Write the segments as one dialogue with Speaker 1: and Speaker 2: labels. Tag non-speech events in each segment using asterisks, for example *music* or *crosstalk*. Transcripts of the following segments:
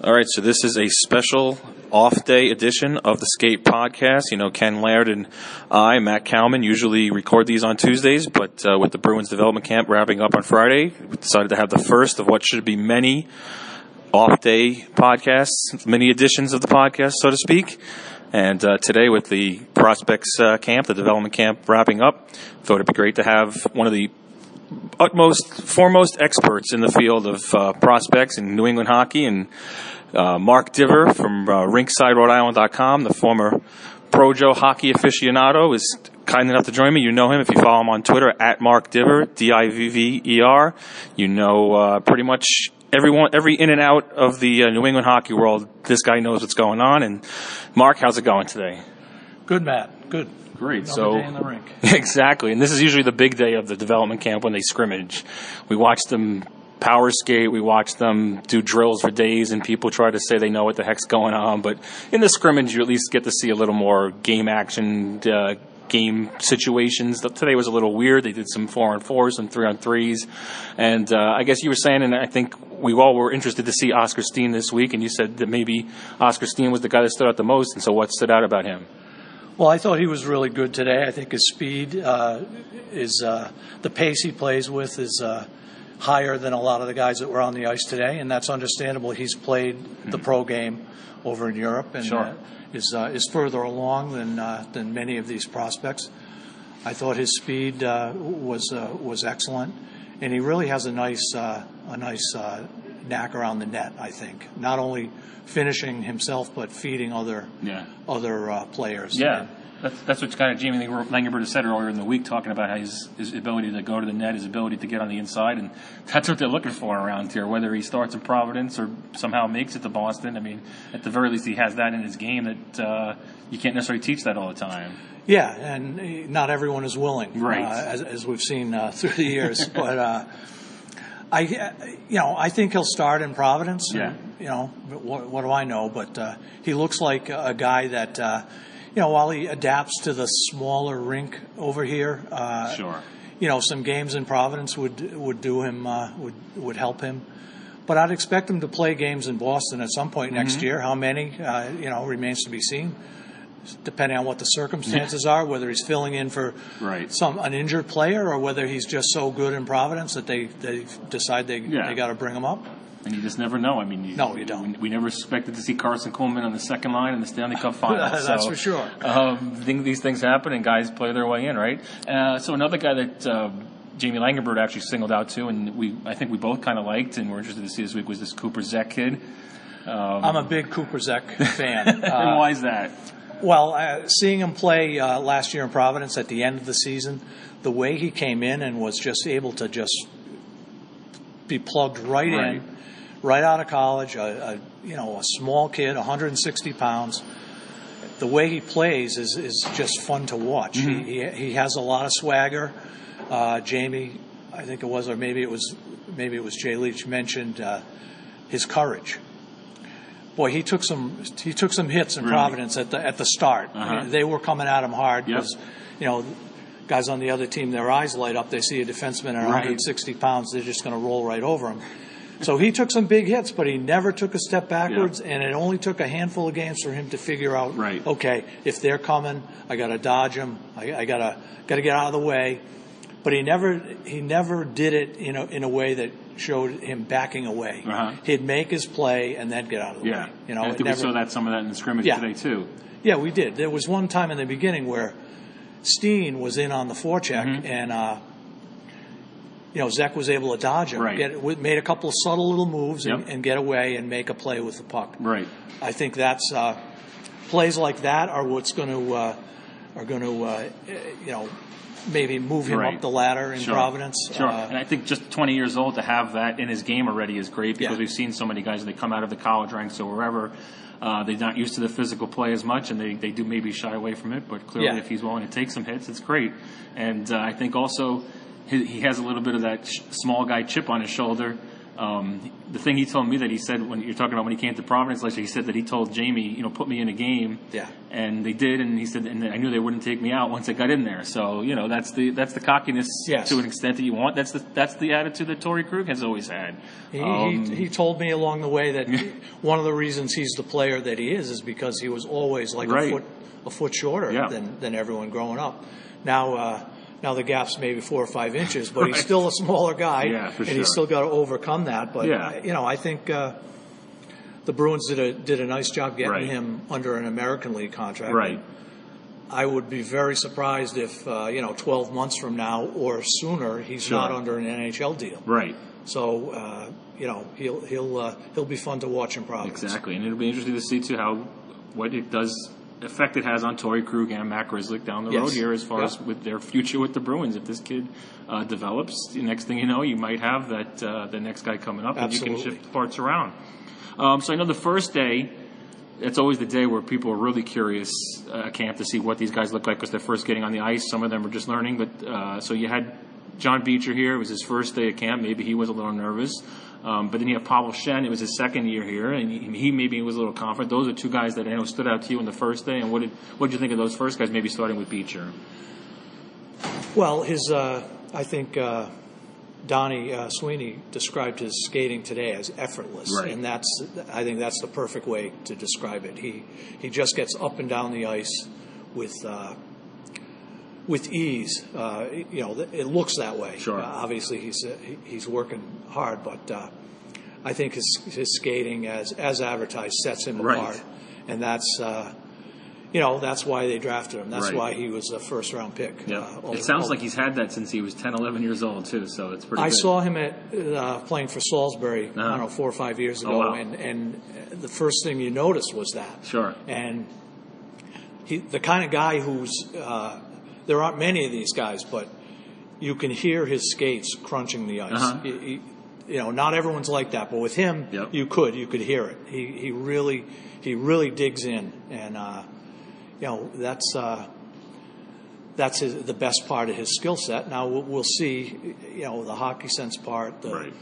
Speaker 1: All right, so this is a special off day edition of the Skate Podcast. You know, Ken Laird and I, Matt Kalman, usually record these on Tuesdays, but uh, with the Bruins development camp wrapping up on Friday, we decided to have the first of what should be many off day podcasts, many editions of the podcast, so to speak. And uh, today, with the prospects uh, camp, the development camp wrapping up, thought it'd be great to have one of the utmost, foremost experts in the field of uh, prospects in New England hockey, and uh, Mark Divver from uh, RinksideRhode the former Projo hockey aficionado, is kind enough to join me. You know him if you follow him on Twitter at Mark Divver, D-I-V-V-E-R. You know uh, pretty much everyone, every in and out of the uh, New England hockey world. This guy knows what's going on. And Mark, how's it going today?
Speaker 2: Good, Matt. Good.
Speaker 1: Great.
Speaker 2: Another
Speaker 1: so
Speaker 2: in the rink. *laughs*
Speaker 1: exactly, and this is usually the big day of the development camp when they scrimmage. We watch them power skate. We watch them do drills for days, and people try to say they know what the heck's going on. But in the scrimmage, you at least get to see a little more game action. Uh, game situations. Today was a little weird. They did some four on fours, some three on threes, and uh, I guess you were saying, and I think we all were interested to see Oscar Steen this week, and you said that maybe Oscar Steen was the guy that stood out the most. And so, what stood out about him?
Speaker 2: Well, I thought he was really good today. I think his speed uh, is uh, the pace he plays with is uh, higher than a lot of the guys that were on the ice today, and that's understandable. He's played the pro game over in Europe and
Speaker 1: Sure.
Speaker 2: uh, is uh, is further along than uh, than many of these prospects. I thought his speed uh, was uh, was excellent, and he really has a nice uh, a nice uh, knack around the net. I think not only finishing himself but feeding other
Speaker 1: Yeah.
Speaker 2: other uh, players.
Speaker 1: Yeah, that's, that's what kind of Jamie Langenbrunner said earlier in the week, talking about his, his ability to go to the net, his ability to get on the inside, and *laughs* that's what they're looking for around here. Whether he starts in Providence or somehow makes it to Boston, I mean, at the very least, he has that in his game that uh, you can't necessarily teach that all the time.
Speaker 2: Yeah, and eh, not everyone is willing,
Speaker 1: Right.
Speaker 2: Uh, as, as we've seen uh, *laughs* through the years. *laughs* but uh, I, uh, you know, I think he'll start in Providence.
Speaker 1: Yeah.
Speaker 2: And, you know, what, what do I know? But uh, he looks like a guy that, uh, you know, while he adapts to the smaller rink over here, uh,
Speaker 1: Sure.
Speaker 2: you know, some games in Providence would would do him uh, would would help him. But I'd expect him to play games in Boston at some point
Speaker 1: Mm-hmm.
Speaker 2: next year. How many, uh, you know, remains to be seen, depending on what the circumstances are. Whether he's filling in for
Speaker 1: Right.
Speaker 2: some an injured player, or whether he's just so good in Providence that they they decide they
Speaker 1: Yeah.
Speaker 2: they got to bring him up.
Speaker 1: And you just never know. I mean, you,
Speaker 2: No, you don't.
Speaker 1: We, we never expected to see Karson Kuhlman on the second line in the Stanley Cup *laughs* final.
Speaker 2: That's
Speaker 1: so,
Speaker 2: for sure.
Speaker 1: Um, I think these things happen, and guys play their way in, right? Uh, so another guy that uh, Jamie Langenbrunner actually singled out too, and we I think we both kind of liked, and we're interested to see this week was this Cooper Zech kid.
Speaker 2: I'm a big Cooper Zech *laughs* fan.
Speaker 1: and
Speaker 2: Uh,
Speaker 1: why is that?
Speaker 2: Well, uh, seeing him play uh, last year in Providence at the end of the season, the way he came in and was just able to just be plugged right,
Speaker 1: Right.
Speaker 2: in, right out of college, a, a you know a small kid, 160 pounds. The way he plays is, is just fun to watch.
Speaker 1: Mm-hmm.
Speaker 2: He, he he has a lot of swagger. Uh, Jamie, I think it was, or maybe it was, maybe it was Jay Leach mentioned uh, his courage boy, he took some he took some hits in
Speaker 1: Really?
Speaker 2: Providence at the at the start.
Speaker 1: Uh-huh.
Speaker 2: They were coming at him hard
Speaker 1: Yep.
Speaker 2: because you know guys on the other team their eyes light up. They see a defenseman at
Speaker 1: Right.
Speaker 2: 160 pounds, they're just going to roll right over him. So he took some big hits, but he never took a step backwards, and it only took a handful of games for him to figure out.
Speaker 1: Right.
Speaker 2: Okay, if they're coming, I got to dodge them. I, I got to got to get out of the way. But he never he never did it in a in a way that showed him backing away.
Speaker 1: Uh-huh.
Speaker 2: He'd make his play and then get out of the
Speaker 1: Yeah,
Speaker 2: way. You know,
Speaker 1: And I think
Speaker 2: never-
Speaker 1: we saw that some of that in the scrimmage
Speaker 2: Yeah.
Speaker 1: today too.
Speaker 2: yeah, we did. There was one time in the beginning where Steen was in on the forecheck,
Speaker 1: Mm-hmm.
Speaker 2: and uh, you know Zech was able to dodge him,
Speaker 1: Right.
Speaker 2: get made a couple of subtle little moves, and,
Speaker 1: Yep.
Speaker 2: and get away and make a play with the puck.
Speaker 1: Right.
Speaker 2: I think that's uh, plays like that are what's going to uh, are going to uh, you know maybe move him
Speaker 1: Right.
Speaker 2: up the ladder in
Speaker 1: Sure.
Speaker 2: Providence.
Speaker 1: Sure.
Speaker 2: Uh,
Speaker 1: and I think just 20 years old to have that in his game already is great because
Speaker 2: Yeah.
Speaker 1: we've seen so many guys they come out of the college ranks or wherever. Uh, they're not used to the physical play as much, and they, they do maybe shy away from it. But clearly,
Speaker 2: Yeah.
Speaker 1: if he's willing to take some hits, it's great. And uh, I think also he, he has a little bit of that sh- small guy chip on his shoulder. Um, the thing he told me that he said when you're talking about when he came to Providence last year, he said that he told Jamie, you know, put me in a game.
Speaker 2: Yeah.
Speaker 1: And they did, and he said, and I knew they wouldn't take me out once I got in there. So you know, that's the that's the cockiness
Speaker 2: Yes.
Speaker 1: to an extent that you want. That's the that's the attitude that Torey Krug has always had.
Speaker 2: He,
Speaker 1: Um,
Speaker 2: he, he told me along the way that *laughs* one of the reasons he's the player that he is is because he was always like
Speaker 1: Right.
Speaker 2: a foot a foot shorter
Speaker 1: Yeah.
Speaker 2: than, than everyone growing up. Now uh, now the gap's maybe four or five inches, but he's still a smaller guy,
Speaker 1: Yeah, for
Speaker 2: and
Speaker 1: sure.
Speaker 2: he's still got to overcome that. But
Speaker 1: Yeah.
Speaker 2: you know, I think uh, the Bruins did a did a nice job getting
Speaker 1: Right.
Speaker 2: him under an American League contract.
Speaker 1: right.
Speaker 2: I would be very surprised if uh, you know 12 months from now or sooner he's
Speaker 1: Sure.
Speaker 2: not under an NHL deal.
Speaker 1: Right.
Speaker 2: So uh, you know he'll he'll uh, he'll be fun to watch in Providence.
Speaker 1: Exactly, and it'll be interesting to see too how what it does effect it has on Torey Krug and Matt Grzelcyk down the
Speaker 2: Yes.
Speaker 1: road here as far
Speaker 2: Yeah.
Speaker 1: as with their future with the Bruins. If this kid uh, develops, the next thing you know, you might have that uh, the next guy coming up, and you can shift parts around. Um, so I know the first day. It's always the day where people are really curious uh, at camp to see what these guys look like because they're first getting on the ice. Some of them are just learning. But uh, so you had John Beecher here. It was his first day at camp. Maybe he was a little nervous. Um, but then you have Pavel Shen. It was his second year here, and he, he maybe was a little confident. Those are two guys that I know stood out to you in the first day. And what did what did you think of those first guys? Maybe starting with Beecher.
Speaker 2: Well, his uh, I think uh, Donnie uh, Sweeney described his skating today as effortless,
Speaker 1: Right.
Speaker 2: and that's I think that's the perfect way to describe it. He he just gets up and down the ice with. Uh, with ease, uh, you know, it looks that way.
Speaker 1: Sure.
Speaker 2: Uh, obviously, he's uh, he's working hard, but uh, I think his his skating, as as advertised, sets him
Speaker 1: Right.
Speaker 2: apart, and that's uh, you know that's why they drafted him. That's
Speaker 1: Right.
Speaker 2: why he was a first round pick. Uh, over-
Speaker 1: it sounds
Speaker 2: over-
Speaker 1: like he's had that since he was 10, 11 years old too. So it's pretty.
Speaker 2: I
Speaker 1: good.
Speaker 2: saw him at uh, playing for Salisbury. I
Speaker 1: Uh-huh.
Speaker 2: don't know four or five years
Speaker 1: Oh,
Speaker 2: ago,
Speaker 1: wow.
Speaker 2: and and the first thing you noticed was that.
Speaker 1: Sure.
Speaker 2: And he, the kind of guy who's uh, there aren't many of these guys, but you can hear his skates crunching the ice.
Speaker 1: Uh-huh.
Speaker 2: He- he- you know, not everyone's like that, but with him,
Speaker 1: Yep.
Speaker 2: you could you could hear it. He he really he really digs in, and uh, you know that's. Uh, that's his, the best part of his skill set. Now we'll, we'll see, you know, the hockey sense part, the,
Speaker 1: Right.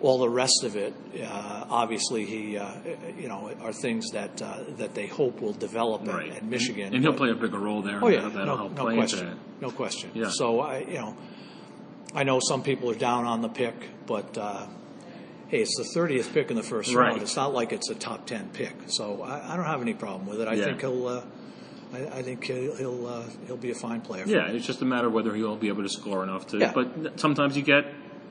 Speaker 2: All the rest of it. Uh, obviously, he, uh, you know, are things that uh, that they hope will develop at,
Speaker 1: right
Speaker 2: at Michigan.
Speaker 1: and he'll
Speaker 2: But-
Speaker 1: play a bigger role there.
Speaker 2: Oh yeah, no, no
Speaker 1: play
Speaker 2: question, no question.
Speaker 1: Yeah.
Speaker 2: So I, you know, I know some people are down on the pick, but. Uh, Hey, it's the 30th pick in the first
Speaker 1: Right.
Speaker 2: round. It's not like it's a top 10 pick, so I, I don't have any problem with it. I
Speaker 1: Yeah.
Speaker 2: think he'll, uh, I, I think he'll he'll, uh, he'll be a fine player.
Speaker 1: Yeah, it's just a matter of whether he'll be able to score enough to.
Speaker 2: Yeah.
Speaker 1: But sometimes you get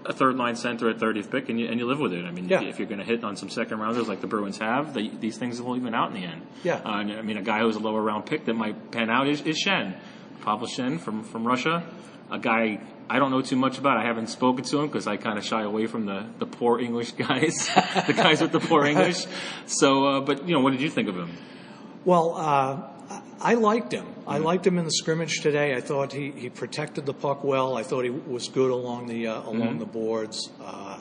Speaker 1: a third line center at 30th pick and you, and you live with it. I mean,
Speaker 2: Yeah.
Speaker 1: if you're going to hit on some second rounders like the Bruins have, they, these things will even out in the end.
Speaker 2: Yeah.
Speaker 1: Uh, and, I mean, a guy who's a lower round pick that might pan out is, is Shen, Pavel Shen from, from Russia. A guy I don't know too much about. I haven't spoken to him because I kind of shy away from the, the poor English *laughs* guys, the guys with the poor English. *laughs* So, uh, but you know, what did you think of him?
Speaker 2: Well, uh, I liked him. I liked him in the scrimmage today. I thought he, he protected the puck well. I thought he was good along the uh, along the boards. Uh,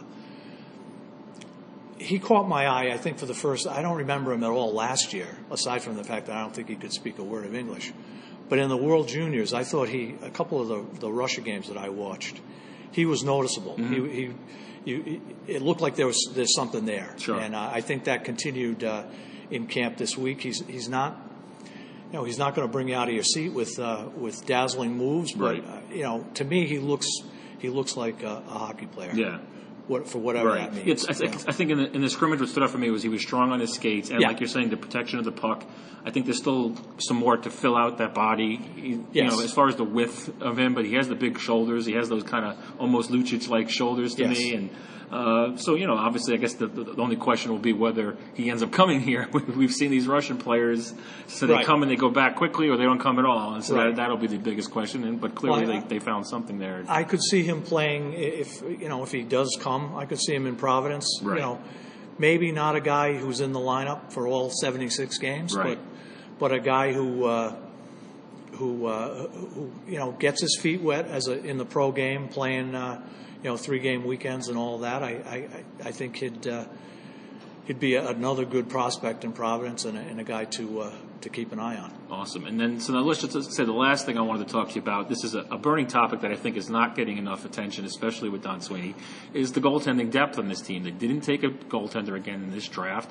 Speaker 2: he caught my eye. I think for the first. I don't remember him at all last year, aside from the fact that I don't think he could speak a word of English. But in the World Juniors, I thought he a couple of the the Russia games that I watched, he was noticeable. He, he you, it looked like there was there's something there,
Speaker 1: Sure.
Speaker 2: and uh, I think that continued uh, in camp this week. He's he's not you know, he's not going to bring you out of your seat with uh, with dazzling moves, but
Speaker 1: Right.
Speaker 2: uh, you know, to me, he looks he looks like a, a hockey player.
Speaker 1: Yeah.
Speaker 2: What, for whatever
Speaker 1: Right.
Speaker 2: that means.
Speaker 1: It's, I, think,
Speaker 2: Yeah.
Speaker 1: I think in the, in the scrimmage, what stood out for me was he was strong on his skates, and
Speaker 2: Yeah.
Speaker 1: like you're saying, the protection of the puck. I think there's still some more to fill out that body. He, You
Speaker 2: Yes.
Speaker 1: know, as far as the width of him, but he has the big shoulders. He has those kind of almost Lucic-like shoulders to
Speaker 2: Yes.
Speaker 1: me, and uh, so you know, obviously, I guess the, the, the only question will be whether he ends up *laughs* coming here. *laughs* We've seen these Russian players, so they
Speaker 2: Right.
Speaker 1: come and they go back quickly, or they don't come at all, and so
Speaker 2: Right.
Speaker 1: that, that'll be the biggest question. And but clearly,
Speaker 2: Well, I-
Speaker 1: they, they found something there.
Speaker 2: I could see him playing if you know if he does come. I could see him in Providence.
Speaker 1: Right.
Speaker 2: You know, maybe not a guy who's in the lineup for all 76 games,
Speaker 1: Right.
Speaker 2: but but a guy who uh, who, uh, who you know gets his feet wet as a, in the pro game, playing uh, you know three game weekends and all that. I I, I think he'd uh, he'd be another good prospect in Providence and a, and a guy to uh, to keep an eye on.
Speaker 1: Awesome. And then, so now let's just say the last thing I wanted to talk to you about. This is a, a, burning topic that I think is not getting enough attention, especially with Don Sweeney, is the goaltending depth on this team. They didn't take a goaltender again in this draft.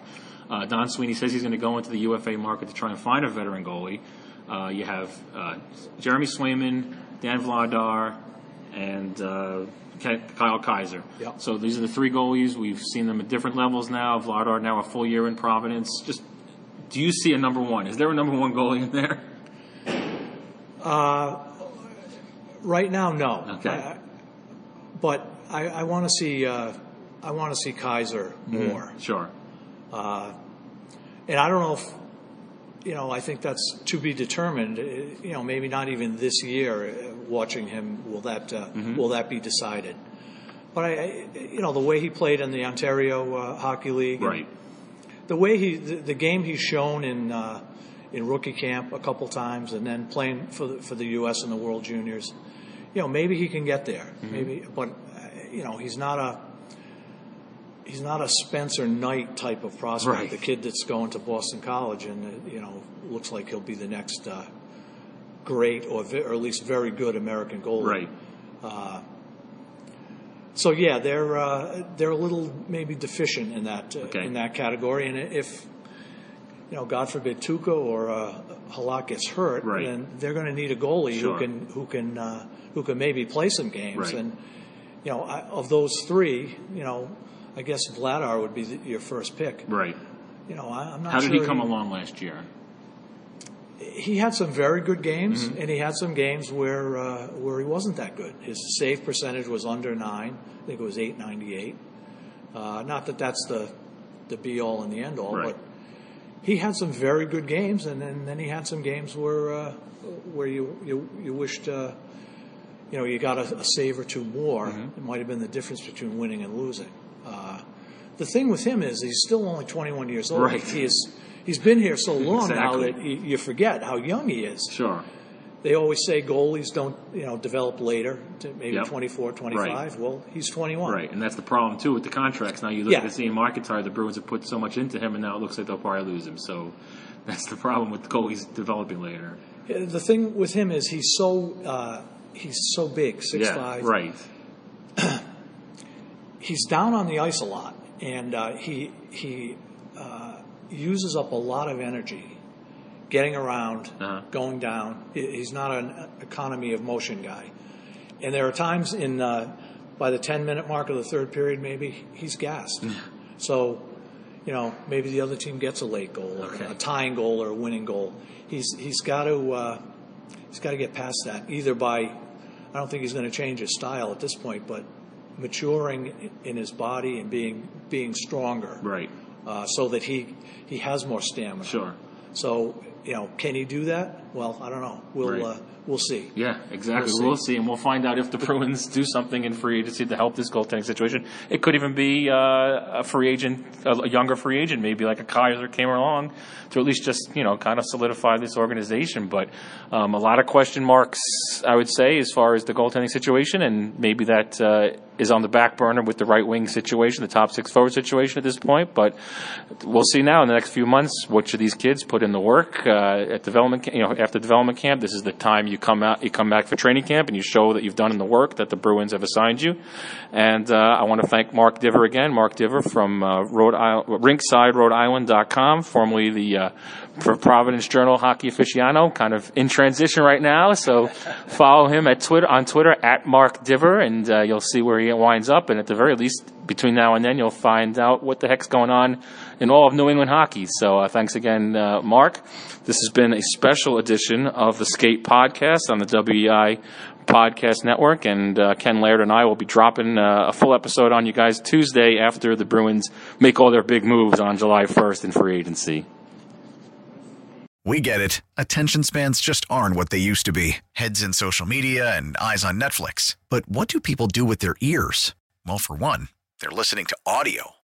Speaker 1: Uh, Don Sweeney says he's going to go into the UFA market to try and find a veteran goalie. Uh, you have uh, Jeremy Swayman, Dan Vladar, and uh, Kyle Keyser.
Speaker 2: Yep.
Speaker 1: So these are the three goalies. We've seen them at different levels now. Vladar now a full year in Providence. Just do you see a number one? Is there a number one goalie in there?
Speaker 2: Uh, right now, no.
Speaker 1: Okay.
Speaker 2: I, but I, I want to see uh, I want to see Keyser more.
Speaker 1: Mm-hmm. Sure.
Speaker 2: Uh, and I don't know if you know. I think that's to be determined. Uh, You know, maybe not even this year. uh, Watching him, will that uh,
Speaker 1: Mm-hmm.
Speaker 2: will that be decided? But I, you know, the way he played in the Ontario uh, Hockey League, and
Speaker 1: Right.
Speaker 2: The way he, the, the game he's shown in uh, in rookie camp a couple times, and then playing for the, for the U.S. and the World Juniors, you know, maybe he can get there.
Speaker 1: Mm-hmm.
Speaker 2: Maybe, but uh, you know, he's not a he's not a Spencer Knight type of prospect.
Speaker 1: Right.
Speaker 2: The kid that's going to Boston College, and uh, you know, looks like he'll be the next uh, great or, ve- or at least very good American goalie.
Speaker 1: Right.
Speaker 2: So yeah, they're uh, they're a little maybe deficient in that uh,
Speaker 1: Okay.
Speaker 2: in that category, and if you know, God forbid, Tuukka or uh, Halak gets hurt,
Speaker 1: Right.
Speaker 2: then they're going to need a goalie
Speaker 1: Sure.
Speaker 2: who can who can uh, who can maybe play some games.
Speaker 1: Right.
Speaker 2: And you know, I, of those three, you know, I guess Vladar would be the, your first pick.
Speaker 1: Right.
Speaker 2: You know, I, I'm not.
Speaker 1: How did
Speaker 2: sure
Speaker 1: he come along last year?
Speaker 2: He had some very good games,
Speaker 1: Mm-hmm.
Speaker 2: and he had some games where uh, where he wasn't that good. His save percentage was under nine. I think it was eight ninety eight. Uh, not that that's the the be all and the end all,
Speaker 1: Right.
Speaker 2: but he had some very good games, and then, then he had some games where uh, where you you, you wished uh, you know you got a, a save or two more.
Speaker 1: Mm-hmm.
Speaker 2: It might have been the difference between winning and losing. Uh, the thing with him is he's still only 21 years old.
Speaker 1: Right.
Speaker 2: He is he's been here so long now that you, you forget how young he is.
Speaker 1: Sure.
Speaker 2: They always say goalies don't you know develop later, to maybe
Speaker 1: Yep.
Speaker 2: 24, 25.
Speaker 1: Right.
Speaker 2: Well, he's 21.
Speaker 1: Right, and that's the problem too with the contracts. Now you look
Speaker 2: Yeah.
Speaker 1: at the same market tire, the Bruins have put so much into him, and now it looks like they'll probably lose him. So *laughs* that's the problem with goalies developing later.
Speaker 2: Uh, The thing with him is he's so uh, he's so big, six
Speaker 1: yeah,
Speaker 2: five.
Speaker 1: right. *clears throat*
Speaker 2: He's down on the ice a lot, and uh, he he uses up a lot of energy getting around,
Speaker 1: Uh-huh.
Speaker 2: going down. He's not an economy of motion guy, and there are times in uh, by the ten minute mark of the third period, maybe he's gassed. so, you know, maybe the other team gets a late goal,
Speaker 1: Okay.
Speaker 2: a tying goal, or a winning goal. He's he's got to uh, he's got to get past that either by I don't think he's going to change his style at this point, but maturing in his body and being being stronger,
Speaker 1: Right.
Speaker 2: Uh, so that he he has more stamina.
Speaker 1: Sure.
Speaker 2: So you know, can he do that? Well, I don't know. We'll
Speaker 1: Right.
Speaker 2: uh, we'll see.
Speaker 1: Yeah, exactly.
Speaker 2: We'll
Speaker 1: We'll
Speaker 2: see.
Speaker 1: see. and we'll find out if the Bruins do something in free agency to help this goaltending situation. It could even be uh, a free agent, a younger free agent, maybe like a Keyser came along to at least just you know kind of solidify this organization. But um, a lot of question marks, I would say, as far as the goaltending situation, and maybe that uh, is on the back burner with the right wing situation, the top six forward situation at this point. But we'll see now in the next few months which of these kids put in the work uh, at development. You know, after development camp, this is the time you come out, you come back for training camp, and you show that you've done in the work that the Bruins have assigned you. And uh, I want to thank Mark Divver again, Mark Divver from uh, Rhode Island, formerly the uh, Providence Journal Hockey Aficionado, kind of in transition right now. So follow him at Twitter on Twitter at Mark Divver, and uh, you'll see where he winds up. And at the very least, between now and then, you'll find out what the heck's going on in all of New England hockey. So uh, thanks again, uh, Mark. This has been a special edition of the Skate Podcast on the WEEI Podcast Network, and uh, Ken Laird and I will be dropping uh, a full episode on you guys Tuesday after the Bruins make all their big moves on July 1st in free agency.
Speaker 3: We get it. Attention spans just aren't what they used to be heads in social media and eyes on Netflix. But what do people do with their ears? Well, for one, they're listening to audio.